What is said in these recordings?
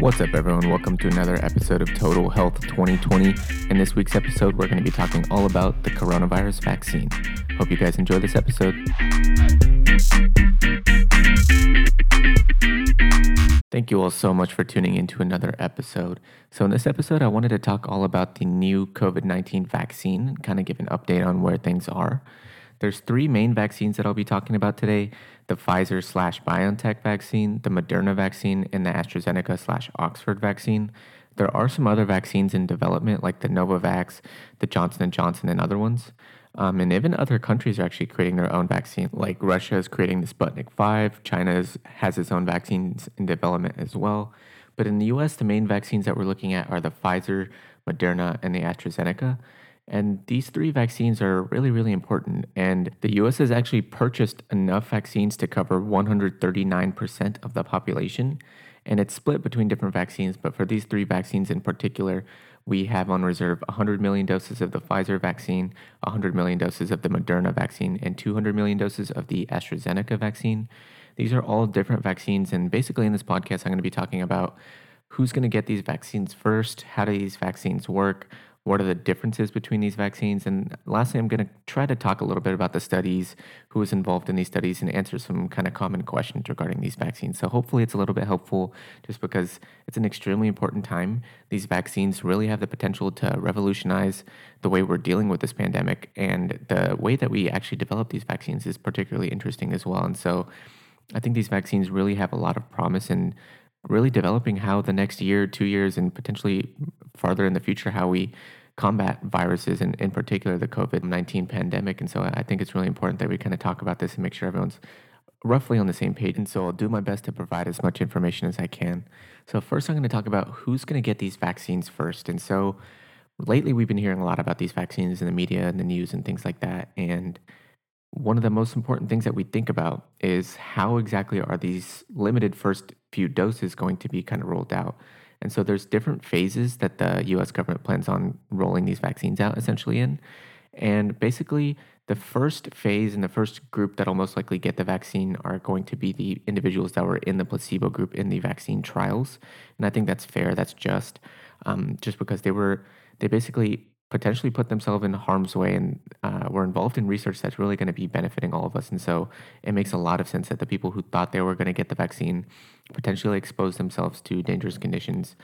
What's up, everyone? Welcome to another episode of Total Health 2020. In this week's episode, we're going to be talking all about the coronavirus vaccine. Hope you guys enjoy this episode. Thank you all so much for tuning in to another episode. So, in this episode, I wanted to talk all about the new COVID 19 vaccine and kind of give an update on where things are. There's three main vaccines that I'll be talking about today the Pfizer slash BioNTech vaccine, the Moderna vaccine, and the AstraZeneca slash Oxford vaccine. There are some other vaccines in development, like the Novavax, the Johnson & Johnson, and other ones. Um, and even other countries are actually creating their own vaccine, like Russia is creating the Sputnik 5, China has its own vaccines in development as well. But in the US, the main vaccines that we're looking at are the Pfizer, Moderna, and the AstraZeneca. And these three vaccines are really, really important. And the US has actually purchased enough vaccines to cover 139% of the population. And it's split between different vaccines. But for these three vaccines in particular, we have on reserve 100 million doses of the Pfizer vaccine, 100 million doses of the Moderna vaccine, and 200 million doses of the AstraZeneca vaccine. These are all different vaccines. And basically, in this podcast, I'm going to be talking about who's going to get these vaccines first, how do these vaccines work, what are the differences between these vaccines? And lastly, I'm going to try to talk a little bit about the studies, who was involved in these studies, and answer some kind of common questions regarding these vaccines. So hopefully, it's a little bit helpful just because it's an extremely important time. These vaccines really have the potential to revolutionize the way we're dealing with this pandemic. And the way that we actually develop these vaccines is particularly interesting as well. And so I think these vaccines really have a lot of promise in really developing how the next year, two years, and potentially farther in the future, how we combat viruses and in particular the COVID 19 pandemic. And so I think it's really important that we kind of talk about this and make sure everyone's roughly on the same page. And so I'll do my best to provide as much information as I can. So, first, I'm going to talk about who's going to get these vaccines first. And so lately, we've been hearing a lot about these vaccines in the media and the news and things like that. And one of the most important things that we think about is how exactly are these limited first few doses going to be kind of rolled out. And so there's different phases that the US government plans on rolling these vaccines out essentially in. And basically, the first phase and the first group that'll most likely get the vaccine are going to be the individuals that were in the placebo group in the vaccine trials. And I think that's fair, that's just, um, just because they were, they basically potentially put themselves in harm's way and uh, were involved in research that's really going to be benefiting all of us. And so it makes a lot of sense that the people who thought they were going to get the vaccine potentially exposed themselves to dangerous conditions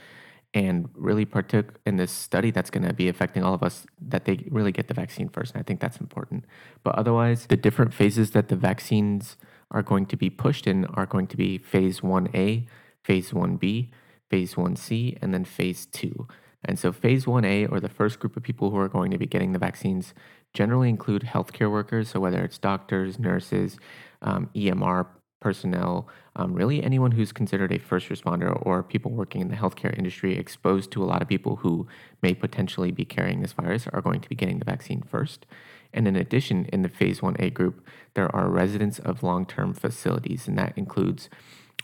and really partook in this study that's going to be affecting all of us that they really get the vaccine first. And i think that's important. But otherwise the different phases that the vaccines are going to be pushed in are going to be phase 1a phase 1b phase 1c and then phase 2 and so, phase 1A, or the first group of people who are going to be getting the vaccines, generally include healthcare workers. So, whether it's doctors, nurses, um, EMR personnel, um, really anyone who's considered a first responder or people working in the healthcare industry exposed to a lot of people who may potentially be carrying this virus are going to be getting the vaccine first. And in addition, in the phase 1A group, there are residents of long term facilities, and that includes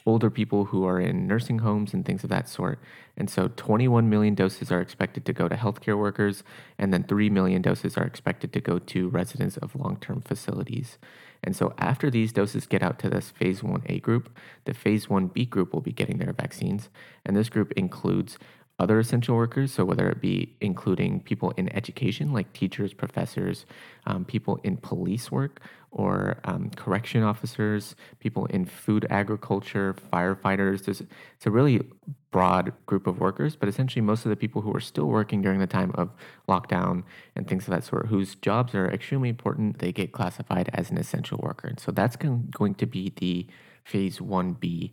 older people who are in nursing homes and things of that sort. And so 21 million doses are expected to go to healthcare workers, and then 3 million doses are expected to go to residents of long term facilities. And so after these doses get out to this phase 1A group, the phase 1B group will be getting their vaccines. And this group includes other essential workers. So, whether it be including people in education, like teachers, professors, um, people in police work, or um, correction officers, people in food agriculture, firefighters. There's, it's a really broad group of workers, but essentially, most of the people who are still working during the time of lockdown and things of that sort, whose jobs are extremely important, they get classified as an essential worker. And so, that's going to be the phase 1B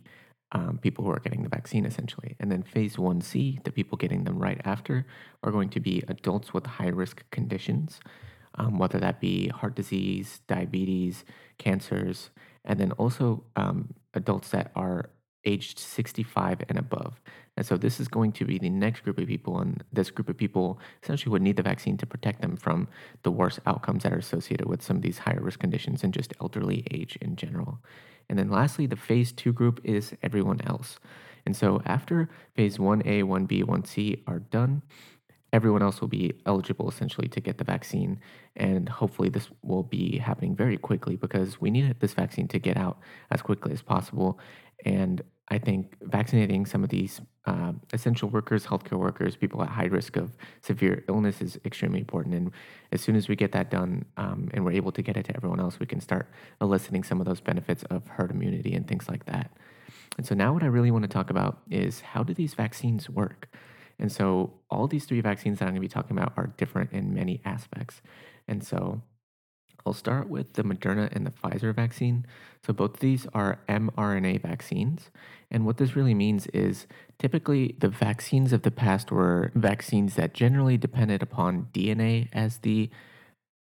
um, people who are getting the vaccine essentially. And then phase 1C, the people getting them right after, are going to be adults with high risk conditions, um, whether that be heart disease, diabetes, cancers, and then also um, adults that are aged 65 and above. And so this is going to be the next group of people, and this group of people essentially would need the vaccine to protect them from the worst outcomes that are associated with some of these higher risk conditions and just elderly age in general. And then lastly, the phase two group is everyone else. And so after phase 1A, 1B, 1C are done, everyone else will be eligible essentially to get the vaccine. And hopefully, this will be happening very quickly because we need this vaccine to get out as quickly as possible. And I think vaccinating some of these uh, essential workers, healthcare workers, people at high risk of severe illness is extremely important. And as soon as we get that done um, and we're able to get it to everyone else, we can start eliciting some of those benefits of herd immunity and things like that. And so now what I really want to talk about is how do these vaccines work? And so all these three vaccines that I'm going to be talking about are different in many aspects. And so I'll start with the Moderna and the Pfizer vaccine. So, both of these are mRNA vaccines. And what this really means is typically the vaccines of the past were vaccines that generally depended upon DNA as the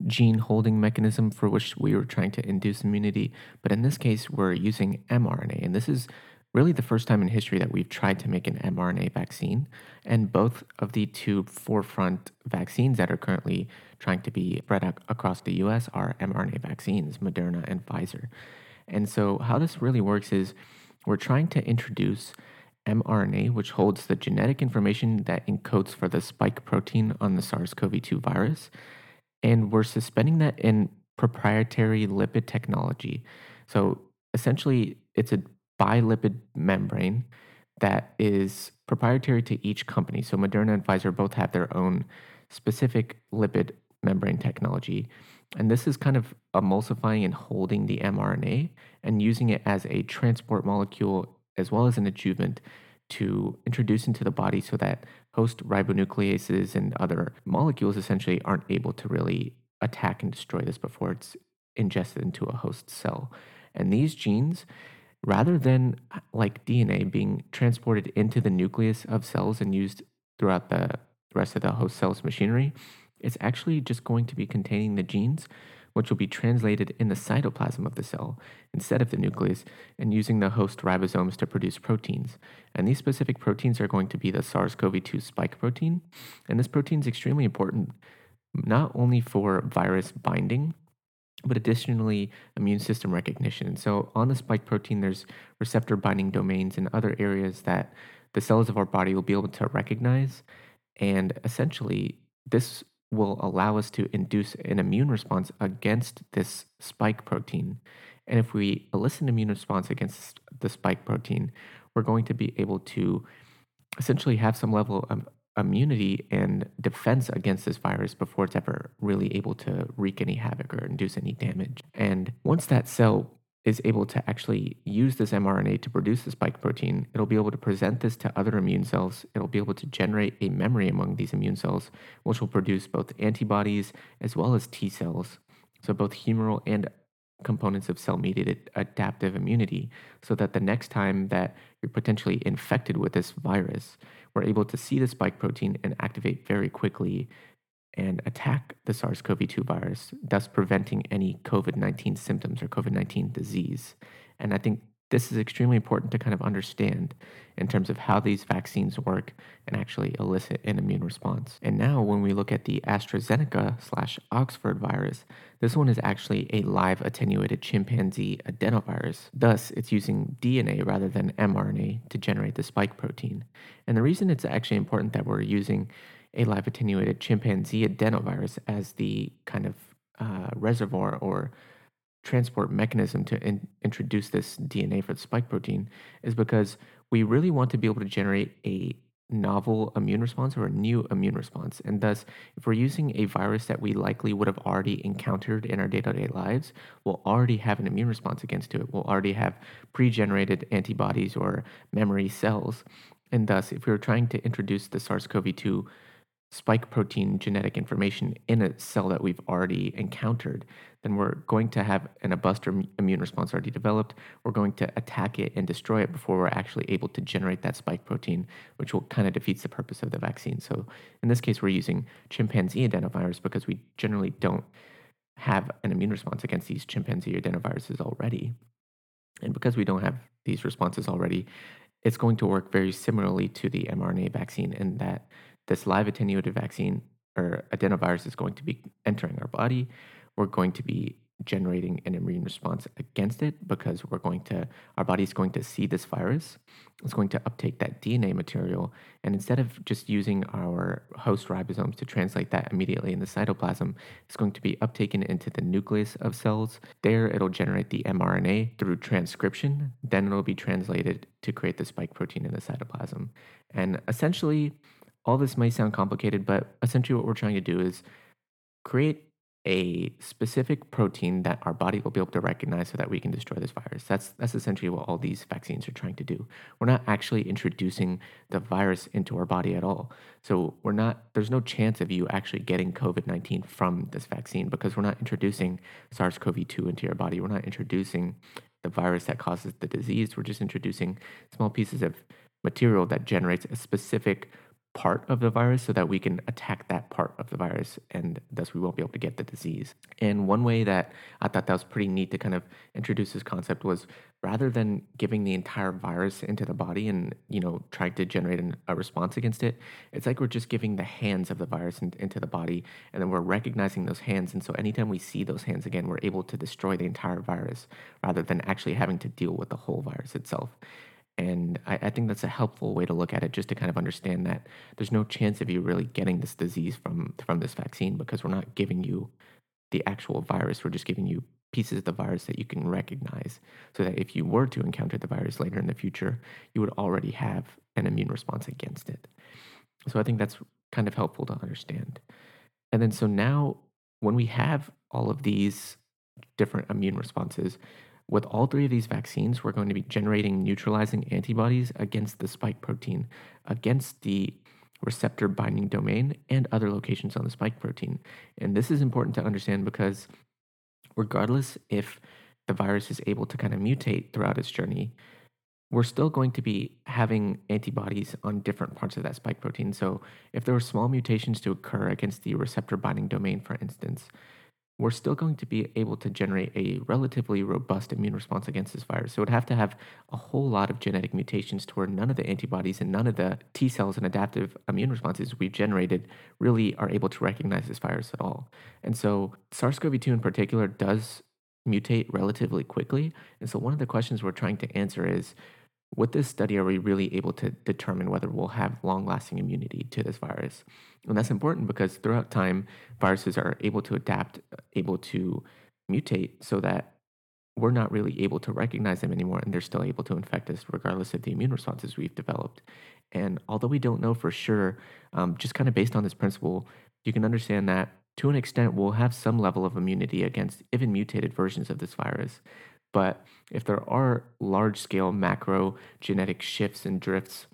gene holding mechanism for which we were trying to induce immunity. But in this case, we're using mRNA. And this is really the first time in history that we've tried to make an mRNA vaccine. And both of the two forefront vaccines that are currently trying to be spread across the US are mRNA vaccines, Moderna and Pfizer. And so, how this really works is we're trying to introduce mRNA, which holds the genetic information that encodes for the spike protein on the SARS CoV 2 virus. And we're suspending that in proprietary lipid technology. So, essentially, it's a bilipid membrane that is proprietary to each company. So Moderna and Pfizer both have their own specific lipid membrane technology. And this is kind of emulsifying and holding the mRNA and using it as a transport molecule as well as an adjuvant to introduce into the body so that host ribonucleases and other molecules essentially aren't able to really attack and destroy this before it's ingested into a host cell. And these genes rather than like DNA being transported into the nucleus of cells and used throughout the rest of the host cell's machinery, it's actually just going to be containing the genes, which will be translated in the cytoplasm of the cell instead of the nucleus, and using the host ribosomes to produce proteins. And these specific proteins are going to be the SARS CoV 2 spike protein. And this protein is extremely important not only for virus binding, but additionally immune system recognition. So on the spike protein, there's receptor binding domains and other areas that the cells of our body will be able to recognize. And essentially, this will allow us to induce an immune response against this spike protein. And if we elicit an immune response against the spike protein, we're going to be able to essentially have some level of immunity and defense against this virus before it's ever really able to wreak any havoc or induce any damage. And once that cell is able to actually use this mRNA to produce the spike protein, it'll be able to present this to other immune cells. It'll be able to generate a memory among these immune cells, which will produce both antibodies as well as T cells. So, both humoral and components of cell mediated adaptive immunity, so that the next time that you're potentially infected with this virus, we're able to see the spike protein and activate very quickly and attack the SARS CoV 2 virus, thus preventing any COVID 19 symptoms or COVID 19 disease. And I think this is extremely important to kind of understand in terms of how these vaccines work and actually elicit an immune response. And now, when we look at the AstraZeneca slash Oxford virus, this one is actually a live attenuated chimpanzee adenovirus. Thus, it's using DNA rather than mRNA to generate the spike protein. And the reason it's actually important that we're using a live attenuated chimpanzee adenovirus as the kind of uh, reservoir or transport mechanism to in, introduce this DNA for the spike protein is because we really want to be able to generate a novel immune response or a new immune response. And thus, if we're using a virus that we likely would have already encountered in our day to day lives, we'll already have an immune response against it. We'll already have pre generated antibodies or memory cells. And thus, if we were trying to introduce the SARS CoV 2 spike protein genetic information in a cell that we've already encountered, then we're going to have an buster immune response already developed. We're going to attack it and destroy it before we're actually able to generate that spike protein, which will kind of defeats the purpose of the vaccine. So in this case, we're using chimpanzee adenovirus because we generally don't have an immune response against these chimpanzee adenoviruses already. And because we don't have these responses already, it's going to work very similarly to the mRNA vaccine in that this live attenuated vaccine or adenovirus is going to be entering our body. We're going to be generating an immune response against it because we're going to our body's going to see this virus. It's going to uptake that dna material. And instead of just using our host ribosomes to translate that immediately in the cytoplasm it's going to be uptaken into the nucleus of cells. There it'll generate the mrna through transcription. Then it'll be translated to create the spike protein in the cytoplasm. And essentially all this may sound complicated but essentially what we're trying to do is create a specific protein that our body will be able to recognize so that we can destroy this virus. That's that's essentially what all these vaccines are trying to do. We're not actually introducing the virus into our body at all. So we're not there's no chance of you actually getting COVID-19 from this vaccine because we're not introducing SARS-CoV-2 into your body. We're not introducing the virus that causes the disease. We're just introducing small pieces of material that generates a specific part of the virus so that we can attack that part of the virus and thus we won't be able to get the disease. And one way that I thought that was pretty neat to kind of introduce this concept was rather than giving the entire virus into the body and, you know, trying to generate an, a response against it, it's like we're just giving the hands of the virus in, into the body and then we're recognizing those hands. And so anytime we see those hands again, we're able to destroy the entire virus rather than actually having to deal with the whole virus itself. And I, I, think that's a helpful way to look at it, just to kind of understand that there's no chance of you really getting this disease from from this vaccine because we're not giving you the actual virus. We're just giving you pieces of the virus that you can recognize, so that if you were to encounter the virus later in the future, you would already have an immune response against it. So I think that's kind of helpful to understand. And then so now, when we have all of these different immune responses, with all three of these vaccines, we're going to be generating neutralizing antibodies against the spike protein, against the receptor binding domain, and other locations on the spike protein. And this is important to understand because, regardless if the virus is able to kind of mutate throughout its journey, we're still going to be having antibodies on different parts of that spike protein. So, if there were small mutations to occur against the receptor binding domain, for instance, we're still going to be able to generate a relatively robust immune response against this virus. So it would have to have a whole lot of genetic mutations to where none of the antibodies and none of the T cells and adaptive immune responses we've generated really are able to recognize this virus at all. And so SARS CoV 2 in particular does mutate relatively quickly. And so one of the questions we're trying to answer is with this study, are we really able to determine whether we'll have long lasting immunity to this virus? And that's important because throughout time, viruses are able to adapt, able to mutate so that we're not really able to recognize them anymore and they're still able to infect us regardless of the immune responses we've developed. And although we don't know for sure, um, just kind of based on this principle, you can understand that to an extent we'll have some level of immunity against even mutated versions of this virus. But if there are large scale macro genetic shifts and drifts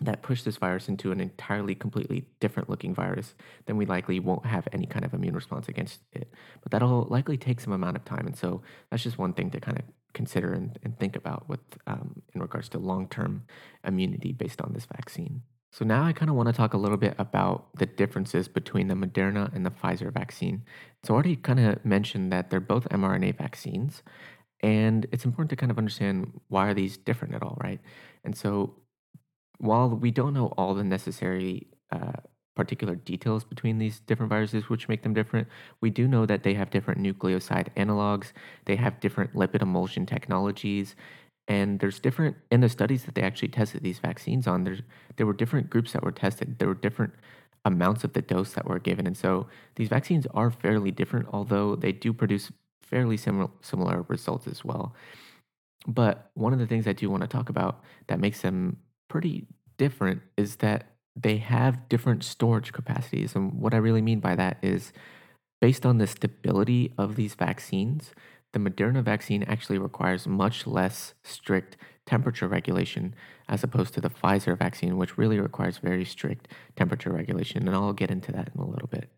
that push this virus into an entirely completely different looking virus, then we likely won't have any kind of immune response against it. But that'll likely take some amount of time. And so that's just one thing to kind of consider and, and think about with um, in regards to long term immunity based on this vaccine. So now I kind of want to talk a little bit about the differences between the Moderna and the Pfizer vaccine. So I already kind of mentioned that they're both mRNA vaccines, and it's important to kind of understand why are these different at all, right? And so while we don't know all the necessary uh, particular details between these different viruses which make them different, we do know that they have different nucleoside analogs, they have different lipid emulsion technologies, and there's different in the studies that they actually tested these vaccines on, there's there were different groups that were tested. There were different amounts of the dose that were given. And so these vaccines are fairly different, although they do produce fairly similar similar results as well. But one of the things I do want to talk about that makes them pretty different is that they have different storage capacities. And what I really mean by that is based on the stability of these vaccines, the Moderna vaccine actually requires much less strict temperature regulation as opposed to the Pfizer vaccine, which really requires very strict temperature regulation. And I'll get into that in a little bit.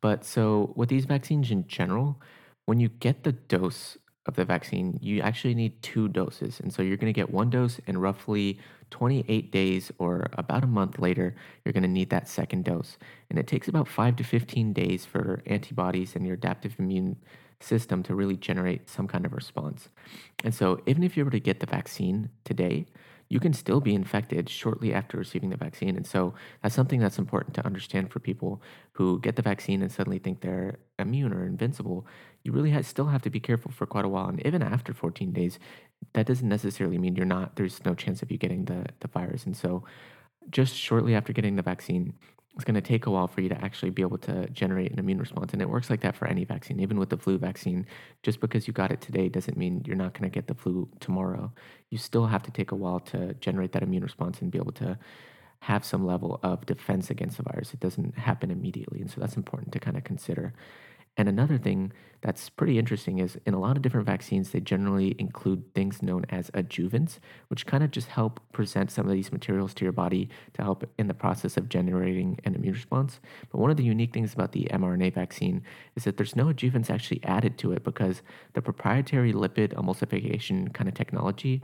But so, with these vaccines in general, when you get the dose of the vaccine, you actually need two doses. And so you're going to get one dose, and roughly 28 days or about a month later, you're going to need that second dose. And it takes about 5 to 15 days for antibodies and your adaptive immune system to really generate some kind of response. And so, even if you were to get the vaccine today, you can still be infected shortly after receiving the vaccine. And so that's something that's important to understand for people who get the vaccine and suddenly think they're immune or invincible. You really still have to be careful for quite a while. And even after 14 days, that doesn't necessarily mean you're not, there's no chance of you getting the, the virus. And so just shortly after getting the vaccine, it's going to take a while for you to actually be able to generate an immune response. And it works like that for any vaccine, even with the flu vaccine. Just because you got it today doesn't mean you're not going to get the flu tomorrow. You still have to take a while to generate that immune response and be able to have some level of defense against the virus. It doesn't happen immediately. And so that's important to kind of consider. And another thing that's pretty interesting is in a lot of different vaccines, they generally include things known as adjuvants, which kind of just help present some of these materials to your body to help in the process of generating an immune response. But one of the unique things about the mRNA vaccine is that there's no adjuvants actually added to it because the proprietary lipid emulsification kind of technology,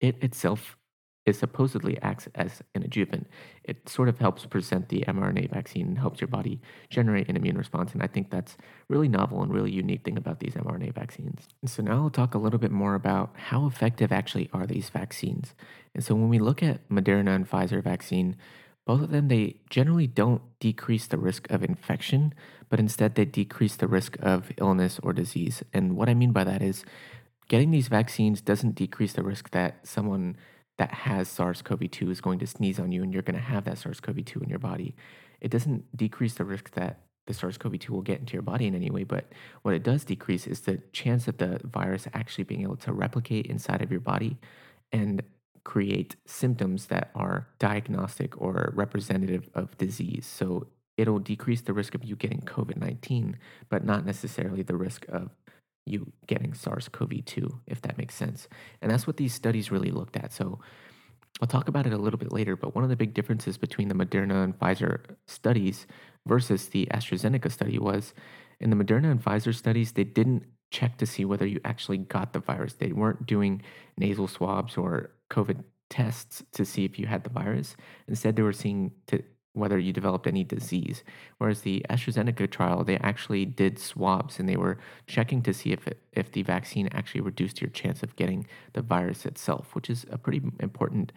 it itself it supposedly acts as an adjuvant. It sort of helps present the mRNA vaccine and helps your body generate an immune response. And I think that's really novel and really unique thing about these mRNA vaccines. And so now I'll talk a little bit more about how effective actually are these vaccines. And so when we look at Moderna and Pfizer vaccine, both of them they generally don't decrease the risk of infection, but instead they decrease the risk of illness or disease. And what I mean by that is getting these vaccines doesn't decrease the risk that someone that has SARS CoV 2 is going to sneeze on you and you're going to have that SARS CoV 2 in your body. It doesn't decrease the risk that the SARS CoV 2 will get into your body in any way, but what it does decrease is the chance of the virus actually being able to replicate inside of your body and create symptoms that are diagnostic or representative of disease. So it'll decrease the risk of you getting COVID 19, but not necessarily the risk of you getting SARS CoV 2, if that makes sense. And that's what these studies really looked at. So I'll talk about it a little bit later, but one of the big differences between the Moderna and Pfizer studies versus the AstraZeneca study was in the Moderna and Pfizer studies, they didn't check to see whether you actually got the virus. They weren't doing nasal swabs or COVID tests to see if you had the virus. Instead, they were seeing to whether you developed any disease. Whereas the AstraZeneca trial, they actually did swabs and they were checking to see if it, if the vaccine actually reduced your chance of getting the virus itself, which is a pretty important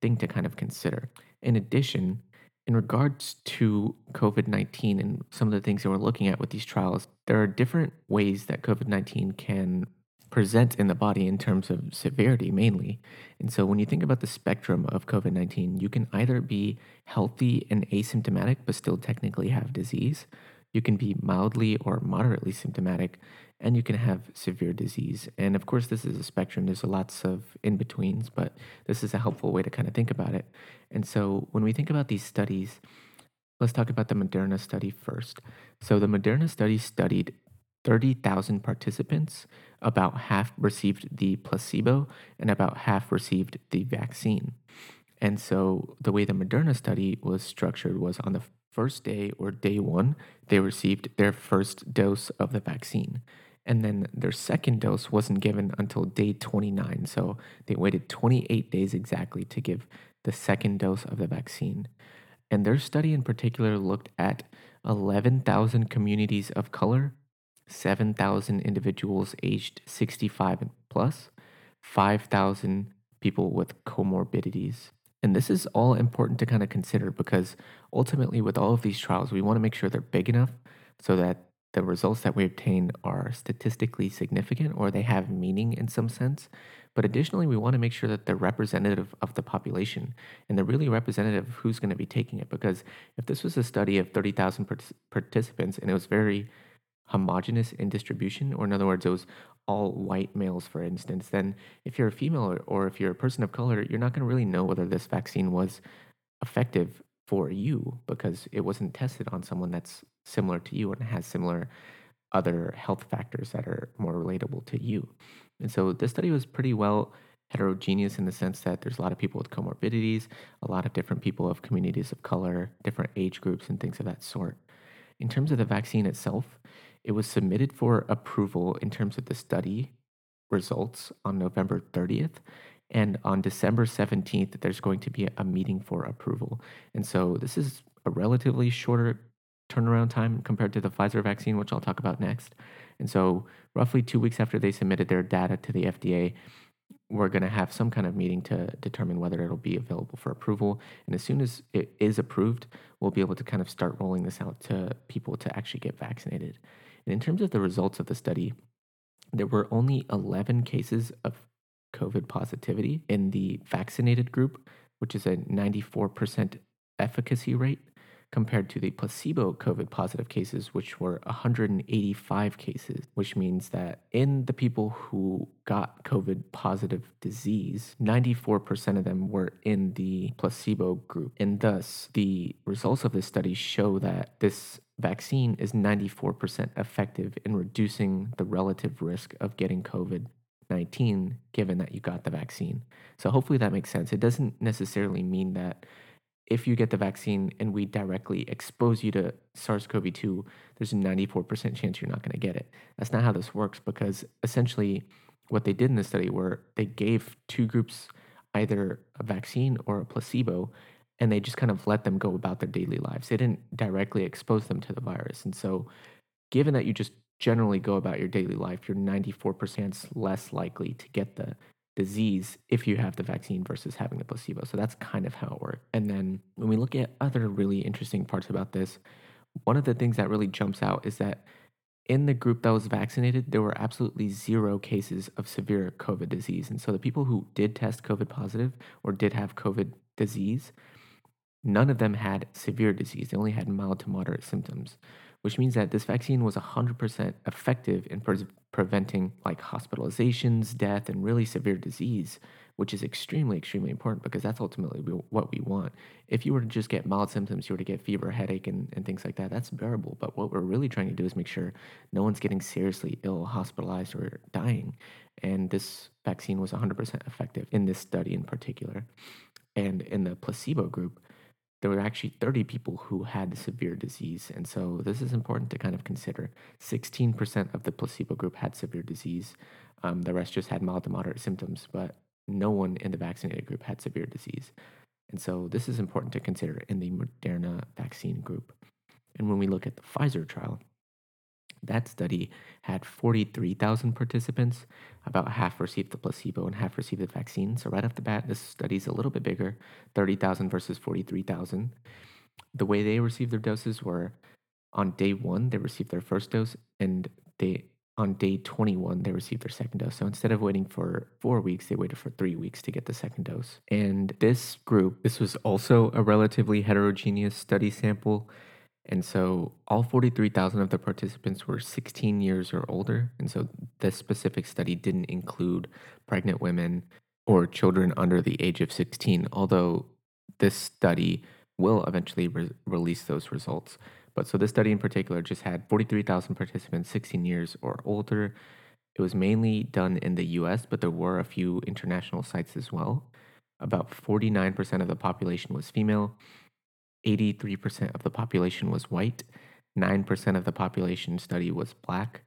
thing to kind of consider. In addition, in regards to COVID 19 and some of the things that we're looking at with these trials, there are different ways that COVID 19 can present in the body in terms of severity mainly. And so when you think about the spectrum of COVID 19, you can either be healthy and asymptomatic, but still technically have disease. You can be mildly or moderately symptomatic, and you can have severe disease. And of course, this is a spectrum. There's lots of in betweens, but this is a helpful way to kind of think about it. And so when we think about these studies, let's talk about the Moderna study first. So the Moderna study studied 30,000 participants, about half received the placebo and about half received the vaccine. And so the way the Moderna study was structured was on the first day or day one, they received their first dose of the vaccine. And then their second dose wasn't given until day 29. So they waited 28 days exactly to give the second dose of the vaccine. And their study in particular looked at 11,000 communities of color 7,000 individuals aged 65 and plus, 5,000 people with comorbidities. And this is all important to kind of consider because ultimately, with all of these trials, we want to make sure they're big enough so that the results that we obtain are statistically significant or they have meaning in some sense. But additionally, we want to make sure that they're representative of the population and they're really representative of who's going to be taking it. Because if this was a study of 30,000 participants and it was very homogenous in distribution, or in other words, it was all white males, for instance, then if you're a female or, or if you're a person of color, you're not going to really know whether this vaccine was effective for you because it wasn't tested on someone that's similar to you and has similar other health factors that are more relatable to you. And so this study was pretty well heterogeneous in the sense that there's a lot of people with comorbidities, a lot of different people of communities of color, different age groups, and things of that sort. In terms of the vaccine itself, it was submitted for approval in terms of the study results on November 30th. And on December 17th, there's going to be a meeting for approval. And so this is a relatively shorter turnaround time compared to the Pfizer vaccine, which I'll talk about next. And so, roughly two weeks after they submitted their data to the FDA, we're going to have some kind of meeting to determine whether it'll be available for approval. And as soon as it is approved, we'll be able to kind of start rolling this out to people to actually get vaccinated. And in terms of the results of the study, there were only 11 cases of COVID positivity in the vaccinated group, which is a 94% efficacy rate compared to the placebo COVID positive cases, which were 185 cases, which means that in the people who got COVID positive disease, 94% of them were in the placebo group. And thus, the results of this study show that this vaccine is 94% effective in reducing the relative risk of getting COVID 19 given that you got the vaccine. So hopefully that makes sense. It doesn't necessarily mean that if you get the vaccine and we directly expose you to SARS CoV 2, there's a 94% chance you're not going to get it. That's not how this works because essentially what they did in the study were they gave two groups either a vaccine or a placebo and they just kind of let them go about their daily lives. They didn't directly expose them to the virus. And so, given that you just generally go about your daily life, you're 94% less likely to get the disease if you have the vaccine versus having the placebo. So that's kind of how it works. And then when we look at other really interesting parts about this, one of the things that really jumps out is that in the group that was vaccinated, there were absolutely zero cases of severe COVID disease. And so the people who did test COVID positive or did have COVID disease, none of them had severe disease. They only had mild to moderate symptoms which means that this vaccine was 100% effective in pre- preventing like hospitalizations, death, and really severe disease, which is extremely, extremely important because that's ultimately what we want. If you were to just get mild symptoms, you were to get fever, headache, and, and things like that, that's bearable. But what we're really trying to do is make sure no one's getting seriously ill, hospitalized, or dying. And this vaccine was 100% effective in this study in particular. And in the placebo group, there were actually 30 people who had severe disease. And so this is important to kind of consider. 16% of the placebo group had severe disease. Um, the rest just had mild to moderate symptoms, but no one in the vaccinated group had severe disease. And so this is important to consider in the Moderna vaccine group. And when we look at the Pfizer trial, that study had 43,000 participants. About half received the placebo and half received the vaccine. So, right off the bat, this study is a little bit bigger 30,000 versus 43,000. The way they received their doses were on day one, they received their first dose, and they on day 21, they received their second dose. So instead of waiting for four weeks, they waited for three weeks to get the second dose. And this group, this was also a relatively heterogeneous study sample. And so all 43,000 of the participants were 16 years or older. And so this specific study didn't include pregnant women or children under the age of 16, although this study will eventually re- release those results. But so this study in particular just had 43,000 participants 16 years or older. It was mainly done in the US, but there were a few international sites as well. About 49% of the population was female 83% of the population was white, 9% of the population study was black,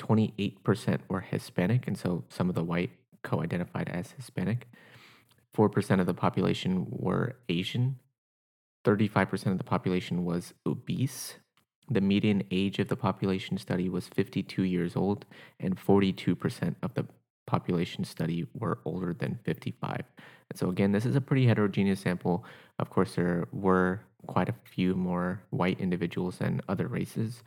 28% were Hispanic, and so some of the white co identified as Hispanic, 4% of the population were Asian, 35% of the population was obese. The median age of the population study was 52 years old, and 42% of the population study were older than 55. And so, again, this is a pretty heterogeneous sample. Of course, there were quite a few more white individuals than other races.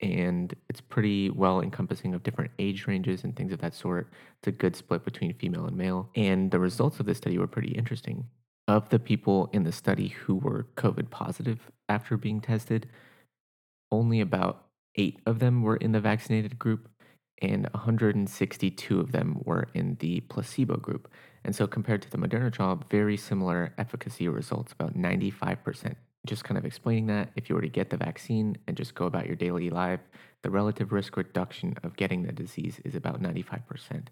And it's pretty well encompassing of different age ranges and things of that sort. It's a good split between female and male. And the results of this study were pretty interesting. Of the people in the study who were COVID positive after being tested, only about eight of them were in the vaccinated group, and 162 of them were in the placebo group. And so, compared to the Moderna trial, very similar efficacy results, about 95%. Just kind of explaining that if you were to get the vaccine and just go about your daily life, the relative risk reduction of getting the disease is about 95%,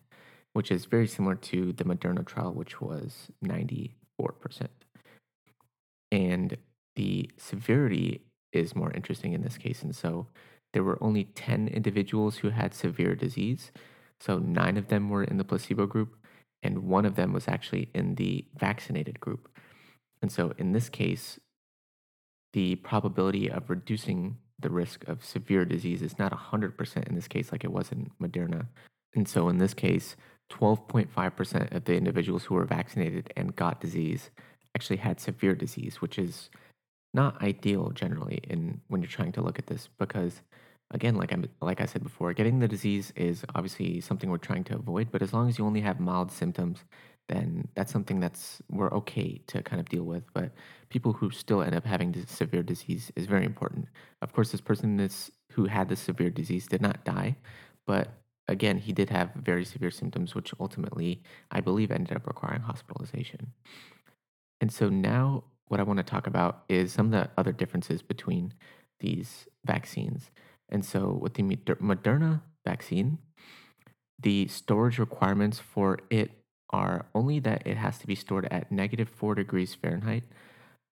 which is very similar to the Moderna trial, which was 94%. And the severity is more interesting in this case. And so, there were only 10 individuals who had severe disease. So, nine of them were in the placebo group, and one of them was actually in the vaccinated group. And so, in this case, the probability of reducing the risk of severe disease is not 100% in this case, like it was in Moderna. And so, in this case, 12.5% of the individuals who were vaccinated and got disease actually had severe disease, which is not ideal generally in when you're trying to look at this because again like I'm like I said before getting the disease is obviously something we're trying to avoid but as long as you only have mild symptoms then that's something that's we're okay to kind of deal with but people who still end up having this severe disease is very important. Of course this person is who had the severe disease did not die but again he did have very severe symptoms which ultimately i believe ended up requiring hospitalization. And so now what I want to talk about is some of the other differences between these vaccines. And so with the Moderna vaccine, the storage requirements for it are only that it has to be stored at negative 4 degrees Fahrenheit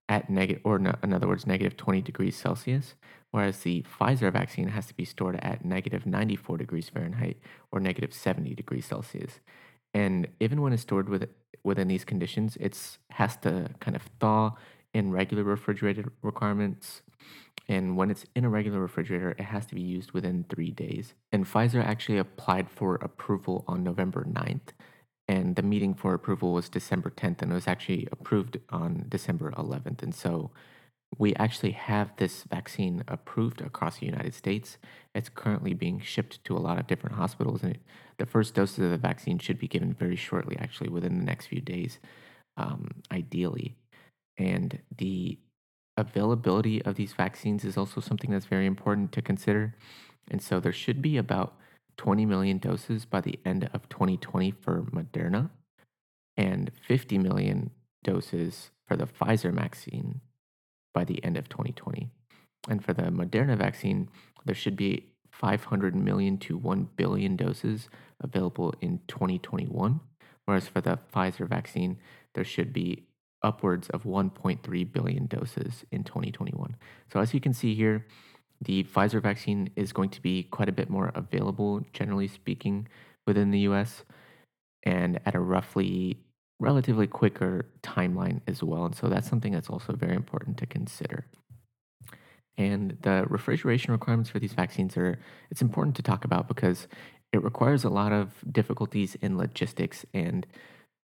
at negative or no, in other words negative 20 degrees Celsius, whereas the Pfizer vaccine has to be stored at negative 94 degrees Fahrenheit or negative 70 degrees Celsius. And even when it's stored with, within these conditions, it's has to kind of thaw in regular refrigerated requirements. And when it's in a regular refrigerator, it has to be used within three days. And Pfizer actually applied for approval on November 9th. And the meeting for approval was December 10th, and it was actually approved on December 11th. And so we actually have this vaccine approved across the United States. It's currently being shipped to a lot of different hospitals, and it, the first doses of the vaccine should be given very shortly, actually, within the next few days, um, ideally. And the availability of these vaccines is also something that's very important to consider. And so there should be about 20 million doses by the end of 2020 for Moderna and 50 million doses for the Pfizer vaccine by the end of 2020. And for the Moderna vaccine, there should be 500 million to 1 billion doses available in 2021. Whereas for the Pfizer vaccine, there should be upwards of 1.3 billion doses in 2021. So, as you can see here, the Pfizer vaccine is going to be quite a bit more available, generally speaking, within the US and at a roughly relatively quicker timeline as well. And so that's something that's also very important to consider. And the refrigeration requirements for these vaccines are it's important to talk about because it requires a lot of difficulties in logistics and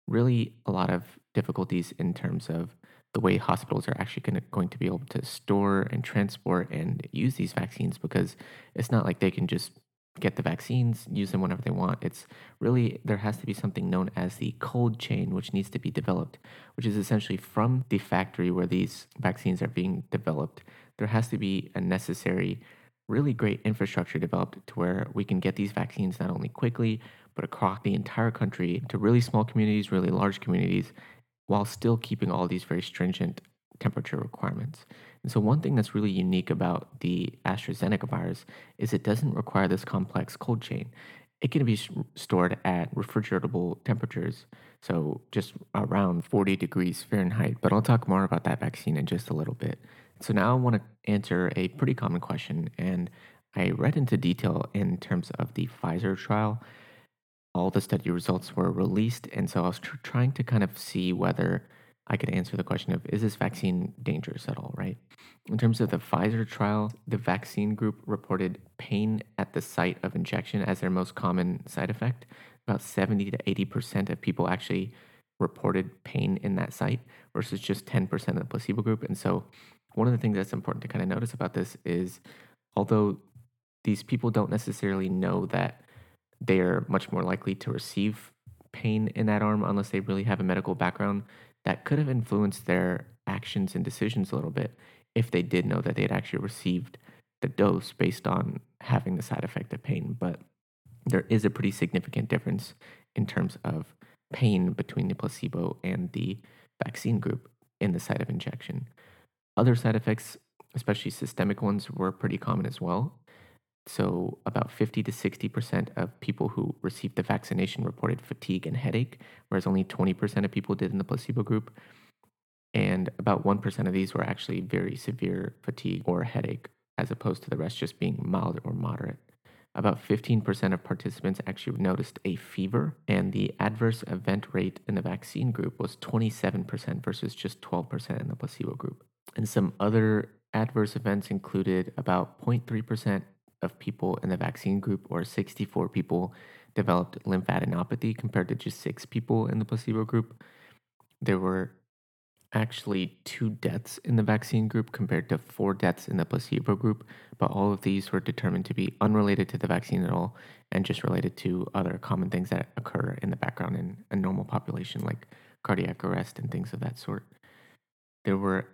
really a lot of difficulties in terms of the way hospitals are actually gonna, going to be able to store and transport and use these vaccines because it's not like they can just get the vaccines, use them whenever they want. It's really, there has to be something known as the cold chain, which needs to be developed, which is essentially from the factory where these vaccines are being developed. There has to be a necessary, really great infrastructure developed to where we can get these vaccines not only quickly, but across the entire country to really small communities, really large communities, while still keeping all these very stringent temperature requirements. And so, one thing that's really unique about the AstraZeneca virus is it doesn't require this complex cold chain. It can be stored at refrigeratable temperatures, so just around 40 degrees Fahrenheit. But I'll talk more about that vaccine in just a little bit. So, now I want to answer a pretty common question, and I read into detail in terms of the Pfizer trial all the study results were released. And so I was tr- trying to kind of see whether I could answer the question of is this vaccine dangerous at all, right? In terms of the Pfizer trial, the vaccine group reported pain at the site of injection as their most common side effect. About 70 to 80% of people actually reported pain in that site versus just 10% of the placebo group. And so, one of the things that's important to kind of notice about this is although these people don't necessarily know that they're much more likely to receive pain in that arm unless they really have a medical background that could have influenced their actions and decisions a little bit if they did know that they had actually received the dose based on having the side effect of pain. But there is a pretty significant difference in terms of pain between the placebo and the vaccine group in the site of injection. Other side effects, especially systemic ones, were pretty common as well. So, about 50 to 60% of people who received the vaccination reported fatigue and headache, whereas only 20% of people did in the placebo group. And about 1% of these were actually very severe fatigue or headache, as opposed to the rest just being mild or moderate. About 15% of participants actually noticed a fever, and the adverse event rate in the vaccine group was 27% versus just 12% in the placebo group. And some other adverse events included about 0.3% of people in the vaccine group, or 64 people, developed lymphadenopathy compared to just six people in the placebo group. There were actually two deaths in the vaccine group compared to four deaths in the placebo group, but all of these were determined to be unrelated to the vaccine at all and just related to other common things that occur in the background in a normal population, like cardiac arrest and things of that sort. There were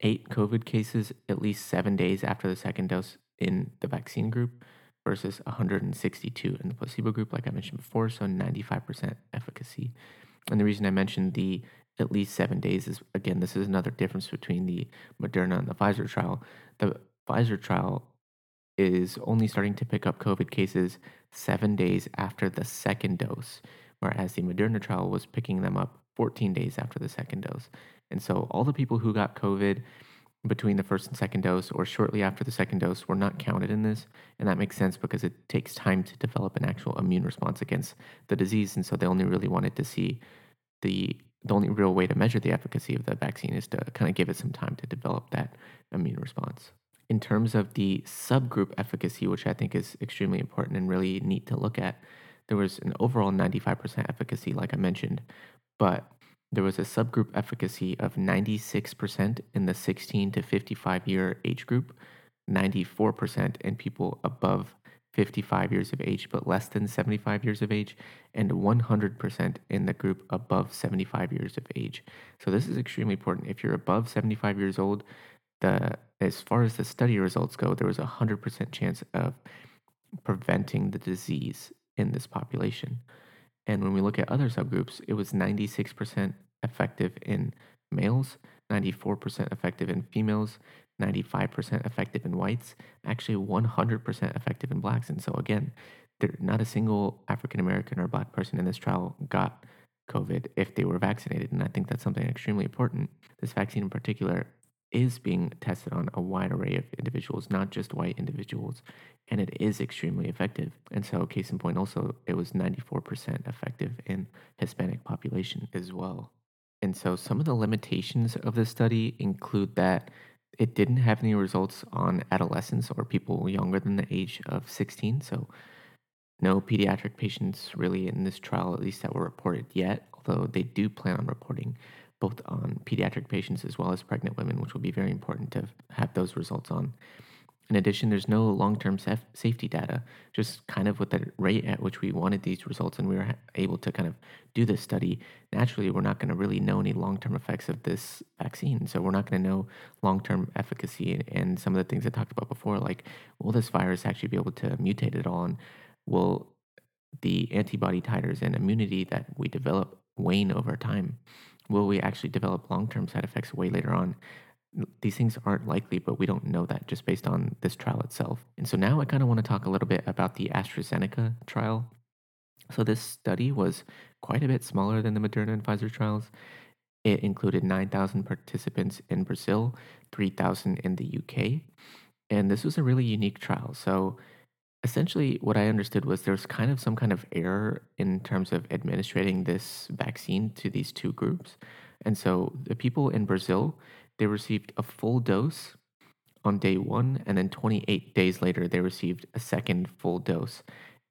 eight COVID cases at least seven days after the second dose in the vaccine group versus 162 in the placebo group, like I mentioned before, so 95% efficacy. And the reason I mentioned the at least seven days is again, this is another difference between the Moderna and the Pfizer trial. The Pfizer trial is only starting to pick up COVID cases seven days after the second dose, whereas the Moderna trial was picking them up 14 days after the second dose. And so all the people who got COVID between the first and second dose or shortly after the second dose were not counted in this. And that makes sense because it takes time to develop an actual immune response against the disease. And so they only really wanted to see the the only real way to measure the efficacy of the vaccine is to kind of give it some time to develop that immune response. In terms of the subgroup efficacy, which I think is extremely important and really neat to look at, there was an overall 95% efficacy, like I mentioned, but there was a subgroup efficacy of 96% in the 16 to 55 year age group, 94% in people above 55 years of age but less than 75 years of age, and 100% in the group above 75 years of age. So this is extremely important. If you're above 75 years old, the as far as the study results go, there was a 100% chance of preventing the disease in this population. And when we look at other subgroups, it was 96% effective in males, 94% effective in females, 95% effective in whites, actually 100% effective in blacks. And so, again, there, not a single African American or black person in this trial got COVID if they were vaccinated. And I think that's something extremely important. This vaccine in particular is being tested on a wide array of individuals, not just white individuals, and it is extremely effective. And so, case in point, also, it was 94% effective in Hispanic population as well. And so, some of the limitations of this study include that it didn't have any results on adolescents or people younger than the age of 16. So, no pediatric patients really in this trial, at least that were reported yet, although they do plan on reporting both on pediatric patients as well as pregnant women, which will be very important to have those results on. In addition, there's no long term saf- safety data, just kind of with the rate at which we wanted these results and we were able to kind of do this study. Naturally, we're not going to really know any long term effects of this vaccine. So, we're not going to know long term efficacy and some of the things I talked about before, like will this virus actually be able to mutate at all? And will the antibody titers and immunity that we develop wane over time? Will we actually develop long term side effects way later on? These things aren't likely, but we don't know that just based on this trial itself. And so now I kind of want to talk a little bit about the AstraZeneca trial. So this study was quite a bit smaller than the Moderna and Pfizer trials. It included 9,000 participants in Brazil, 3,000 in the UK. And this was a really unique trial. So essentially, what I understood was there's kind of some kind of error in terms of administering this vaccine to these two groups. And so the people in Brazil, they received a full dose on day one, and then 28 days later, they received a second full dose.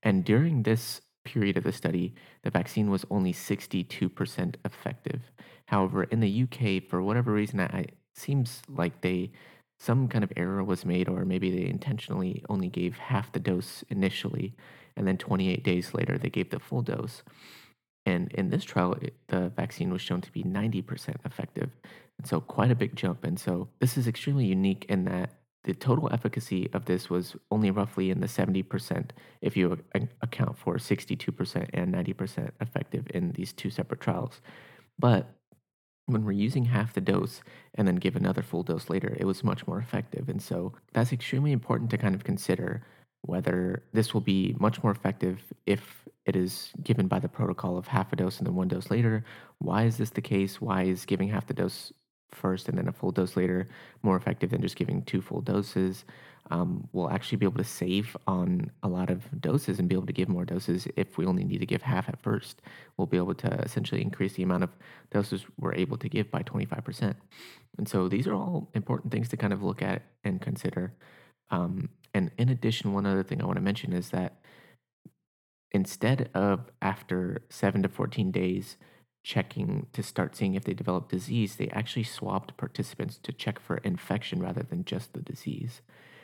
And during this period of the study, the vaccine was only 62% effective. However, in the UK, for whatever reason, it seems like they some kind of error was made, or maybe they intentionally only gave half the dose initially, and then 28 days later, they gave the full dose. And in this trial, it, the vaccine was shown to be 90% effective. And so, quite a big jump. And so, this is extremely unique in that the total efficacy of this was only roughly in the 70% if you account for 62% and 90% effective in these two separate trials. But when we're using half the dose and then give another full dose later, it was much more effective. And so that's extremely important to kind of consider whether this will be much more effective if it is given by the protocol of half a dose and then one dose later. Why is this the case? Why is giving half the dose first and then a full dose later more effective than just giving two full doses? Um, we'll actually be able to save on a lot of doses and be able to give more doses if we only need to give half at first. We'll be able to essentially increase the amount of doses we're able to give by 25%. And so these are all important things to kind of look at and consider. Um, and in addition, one other thing I want to mention is that instead of after 7 to 14 days checking to start seeing if they develop disease, they actually swabbed participants to check for infection rather than just the disease.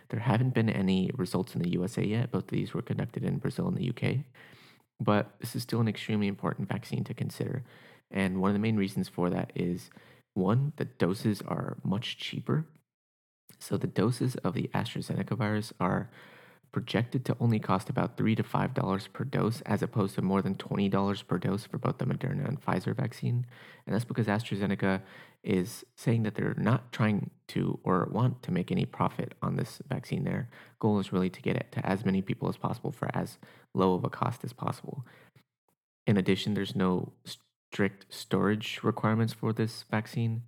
There haven't been any results in the USA yet. Both of these were conducted in Brazil and the UK. But this is still an extremely important vaccine to consider. And one of the main reasons for that is one, the doses are much cheaper. So the doses of the AstraZeneca virus are projected to only cost about three to five dollars per dose, as opposed to more than twenty dollars per dose for both the Moderna and Pfizer vaccine. And that's because AstraZeneca is saying that they're not trying to or want to make any profit on this vaccine. Their goal is really to get it to as many people as possible for as low of a cost as possible. In addition, there's no strict storage requirements for this vaccine.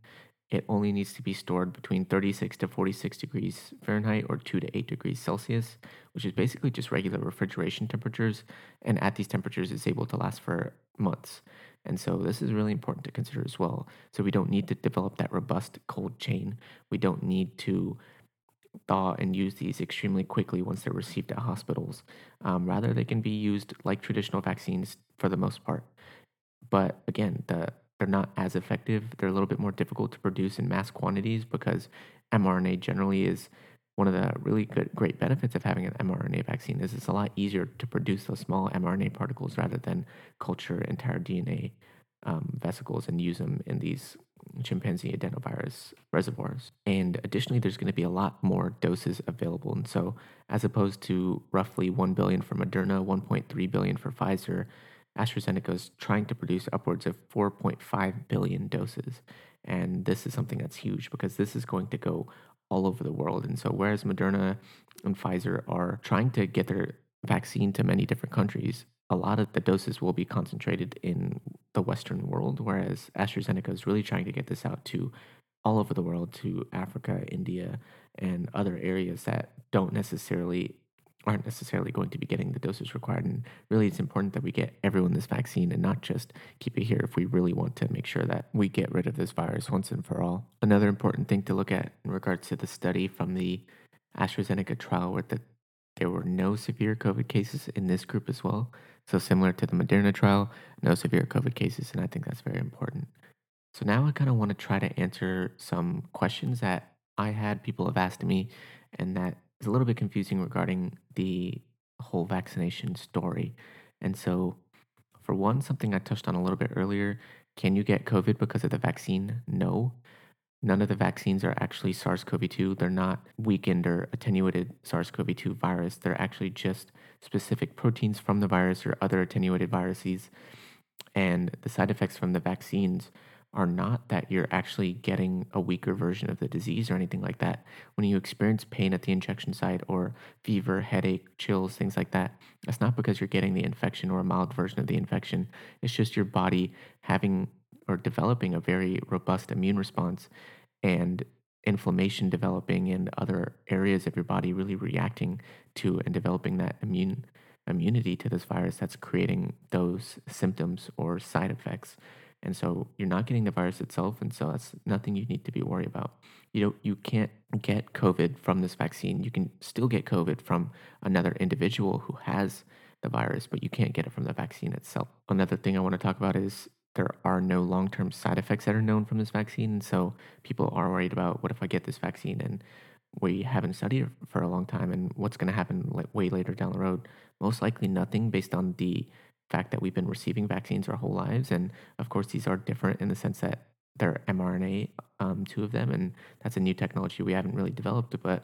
It only needs to be stored between 36 to 46 degrees Fahrenheit or 2 to 8 degrees Celsius, which is basically just regular refrigeration temperatures. And at these temperatures, it's able to last for months. And so this is really important to consider as well. So we don't need to develop that robust cold chain. We don't need to thaw and use these extremely quickly once they're received at hospitals. Um, rather, they can be used like traditional vaccines for the most part. But again, the they're not as effective. They're a little bit more difficult to produce in mass quantities because mRNA generally is one of the really good great benefits of having an mRNA vaccine is it's a lot easier to produce those small mRNA particles rather than culture entire DNA um, vesicles and use them in these chimpanzee adenovirus reservoirs. And additionally, there's going to be a lot more doses available. And so, as opposed to roughly 1 billion for Moderna, 1.3 billion for Pfizer, AstraZeneca is trying to produce upwards of 4.5 billion doses. And this is something that's huge because this is going to go all over the world. And so, whereas Moderna and Pfizer are trying to get their vaccine to many different countries, a lot of the doses will be concentrated in the Western world, whereas AstraZeneca is really trying to get this out to all over the world to Africa, India, and other areas that don't necessarily aren't necessarily going to be getting the doses required. And really, it's important that we get everyone this vaccine and not just keep it here if we really want to make sure that we get rid of this virus once and for all. Another important thing to look at in regards to the study from the AstraZeneca trial were that there were no severe COVID cases in this group as well. So, similar to the Moderna trial, no severe COVID cases. And I think that's very important. So, now I kind of want to try to answer some questions that I had people have asked me and that is a little bit confusing regarding the whole vaccination story. And so, for one, something I touched on a little bit earlier can you get COVID because of the vaccine? No. None of the vaccines are actually SARS CoV 2. They're not weakened or attenuated SARS CoV 2 virus. They're actually just specific proteins from the virus or other attenuated viruses. And the side effects from the vaccines are not that you're actually getting a weaker version of the disease or anything like that. When you experience pain at the injection site or fever, headache, chills, things like that, that's not because you're getting the infection or a mild version of the infection. It's just your body having or developing a very robust immune response and inflammation developing in other areas of your body really reacting to and developing that immune immunity to this virus that's creating those symptoms or side effects. And so you're not getting the virus itself, and so that's nothing you need to be worried about. You know, you can't get COVID from this vaccine. You can still get COVID from another individual who has the virus, but you can't get it from the vaccine itself. Another thing I want to talk about is there are no long term side effects that are known from this vaccine. And so people are worried about what if I get this vaccine and we haven't studied it for a long time and what's going to happen like way later down the road? Most likely nothing based on the fact that we've been receiving vaccines our whole lives. And of course, these are different in the sense that they're mRNA, um, two of them, and that's a new technology we haven't really developed. But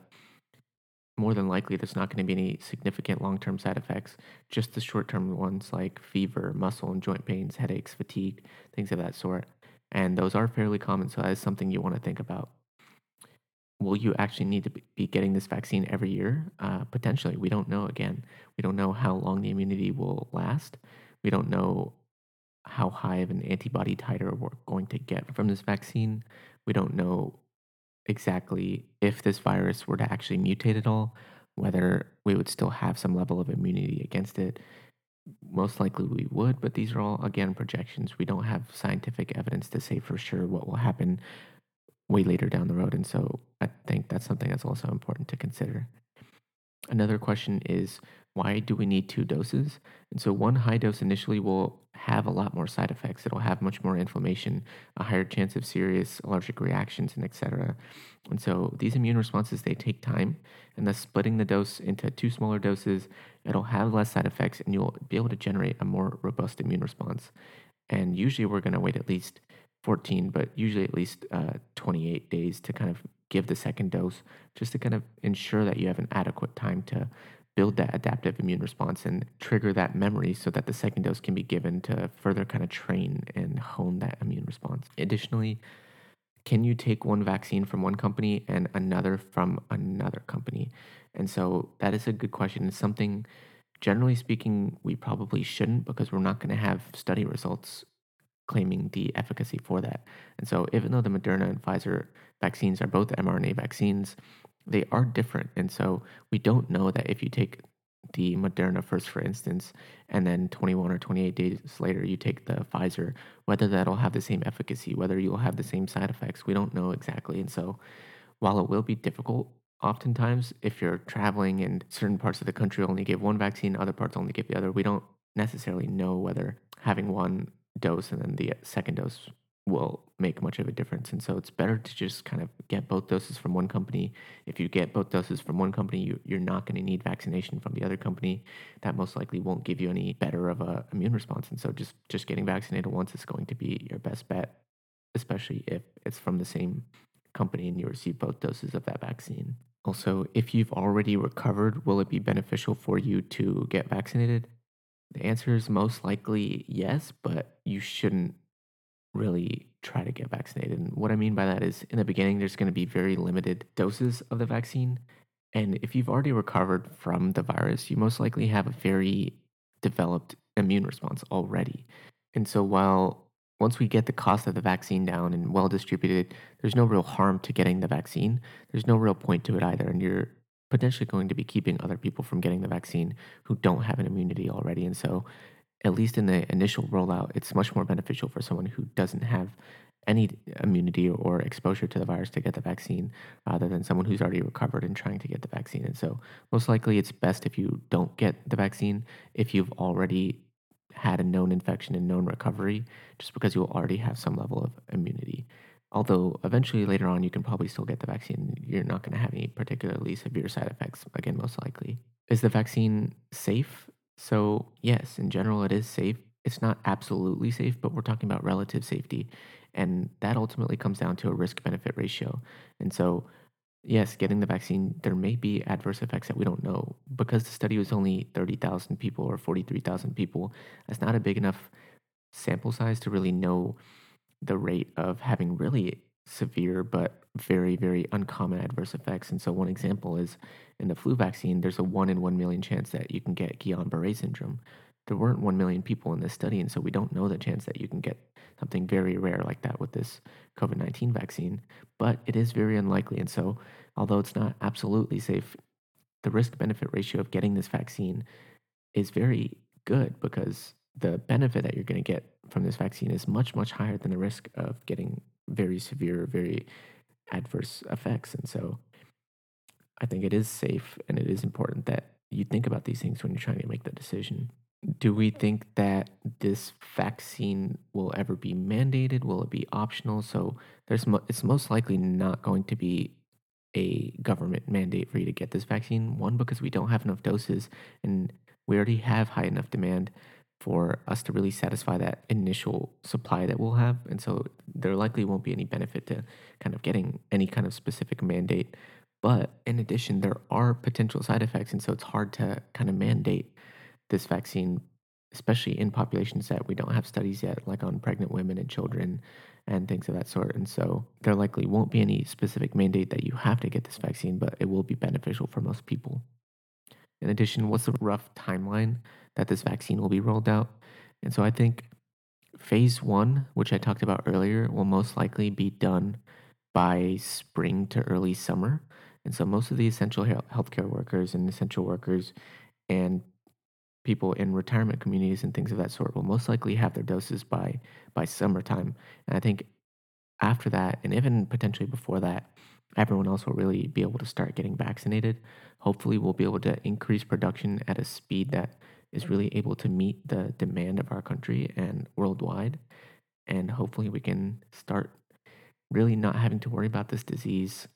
more than likely, there's not going to be any significant long term side effects, just the short term ones like fever, muscle and joint pains, headaches, fatigue, things of that sort. And those are fairly common, so that is something you want to think about. Will you actually need to be getting this vaccine every year? Uh, potentially. We don't know again. We don't know how long the immunity will last. We don't know how high of an antibody titer we're going to get from this vaccine. We don't know exactly if this virus were to actually mutate at all, whether we would still have some level of immunity against it. Most likely we would, but these are all, again, projections. We don't have scientific evidence to say for sure what will happen way later down the road. And so I think that's something that's also important to consider. Another question is why do we need two doses? And so, one high dose initially will have a lot more side effects. It'll have much more inflammation, a higher chance of serious allergic reactions, and etc. And so, these immune responses they take time, and thus splitting the dose into two smaller doses, it'll have less side effects, and you'll be able to generate a more robust immune response. And usually, we're going to wait at least 14, but usually at least uh, 28 days to kind of give the second dose, just to kind of ensure that you have an adequate time to build that adaptive immune response and trigger that memory so that the second dose can be given to further kind of train and hone that immune response. Additionally, can you take one vaccine from one company and another from another company? And so that is a good question. It's something, generally speaking, we probably shouldn't because we're not going to have study results claiming the efficacy for that. And so, even though the Moderna and Pfizer vaccines are both mRNA vaccines, they are different. And so, we don't know that if you take the Moderna first, for instance, and then 21 or 28 days later you take the Pfizer, whether that'll have the same efficacy, whether you'll have the same side effects, we don't know exactly. And so, while it will be difficult, oftentimes if you're traveling and certain parts of the country only give one vaccine, other parts only give the other, we don't necessarily know whether having one dose and then the uh, second dose will make much of a difference. And so it's better to just kind of get both doses from one company. If you get both doses from one company, you, you're not going to need vaccination from the other company. That most likely won't give you any better of a immune response. And so just just getting vaccinated once is going to be your best bet, especially if it's from the same company and you receive both doses of that vaccine. Also, if you've already recovered, will it be beneficial for you to get vaccinated? The answer is most likely yes, but you shouldn't really try to get vaccinated. And what I mean by that is in the beginning, there's going to be very limited doses of the vaccine. And if you've already recovered from the virus, you most likely have a very developed immune response already. And so while once we get the cost of the vaccine down and well distributed, there's no real harm to getting the vaccine. There's no real point to it either. And you're potentially going to be keeping other people from getting the vaccine who don't have an immunity already. And so, at least in the initial rollout, it's much more beneficial for someone who doesn't have any immunity or exposure to the virus to get the vaccine uh, rather than someone who's already recovered and trying to get the vaccine. And so, most likely, it's best if you don't get the vaccine if you've already had a known infection and known recovery, just because you'll already have some level of immunity. Although eventually later on, you can probably still get the vaccine. You're not going to have any particularly severe side effects, again, most likely. Is the vaccine safe? So, yes, in general, it is safe. It's not absolutely safe, but we're talking about relative safety. And that ultimately comes down to a risk benefit ratio. And so, yes, getting the vaccine, there may be adverse effects that we don't know. Because the study was only 30,000 people or 43,000 people, that's not a big enough sample size to really know the rate of having really severe but very, very uncommon adverse effects. And so, one example is in the flu vaccine, there's a one in one million chance that you can get Guillain Barre syndrome. There weren't 1 million people in this study, and so we don't know the chance that you can get something very rare like that with this COVID 19 vaccine, but it is very unlikely. And so, although it's not absolutely safe, the risk benefit ratio of getting this vaccine is very good because the benefit that you're going to get from this vaccine is much, much higher than the risk of getting very severe, very adverse effects. And so I think it is safe and it is important that you think about these things when you're trying to make the decision. Do we think that this vaccine will ever be mandated? Will it be optional? So there's mo- it's most likely not going to be a government mandate for you to get this vaccine. One because we don't have enough doses and we already have high enough demand for us to really satisfy that initial supply that we'll have. And so there likely won't be any benefit to kind of getting any kind of specific mandate. But in addition, there are potential side effects. And so it's hard to kind of mandate this vaccine, especially in populations that we don't have studies yet, like on pregnant women and children and things of that sort. And so there likely won't be any specific mandate that you have to get this vaccine, but it will be beneficial for most people. In addition, what's the rough timeline that this vaccine will be rolled out? And so I think phase one, which I talked about earlier, will most likely be done by spring to early summer. And so most of the essential healthcare workers and essential workers and people in retirement communities and things of that sort will most likely have their doses by by summertime. And I think after that, and even potentially before that, everyone else will really be able to start getting vaccinated. Hopefully, we'll be able to increase production at a speed that is really able to meet the demand of our country and worldwide. And hopefully, we can start really not having to worry about this disease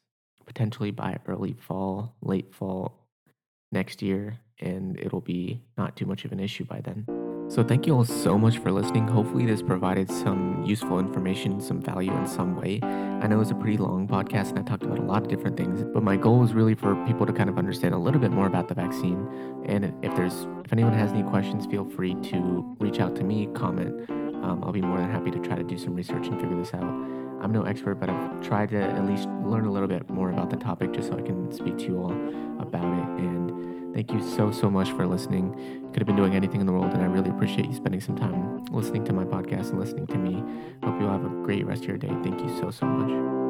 potentially by early fall, late fall next year, and it'll be not too much of an issue by then. So, thank you all so much for listening. Hopefully, this provided some useful information, some value in some way. I know it's a pretty long podcast and I talked about a lot of different things, but my goal is really for people to kind of understand a little bit more about the vaccine. And if there's, if anyone has any questions, feel free to reach out to me, comment. Um, I'll be more than happy to try to do some research and figure this out. I'm no expert, but I've tried to at least learn a little bit more about the topic just so I can speak to you all about it. And Thank you so, so much for listening. Could have been doing anything in the world, and I really appreciate you spending some time listening to my podcast and listening to me. Hope you all have a great rest of your day. Thank you so, so much.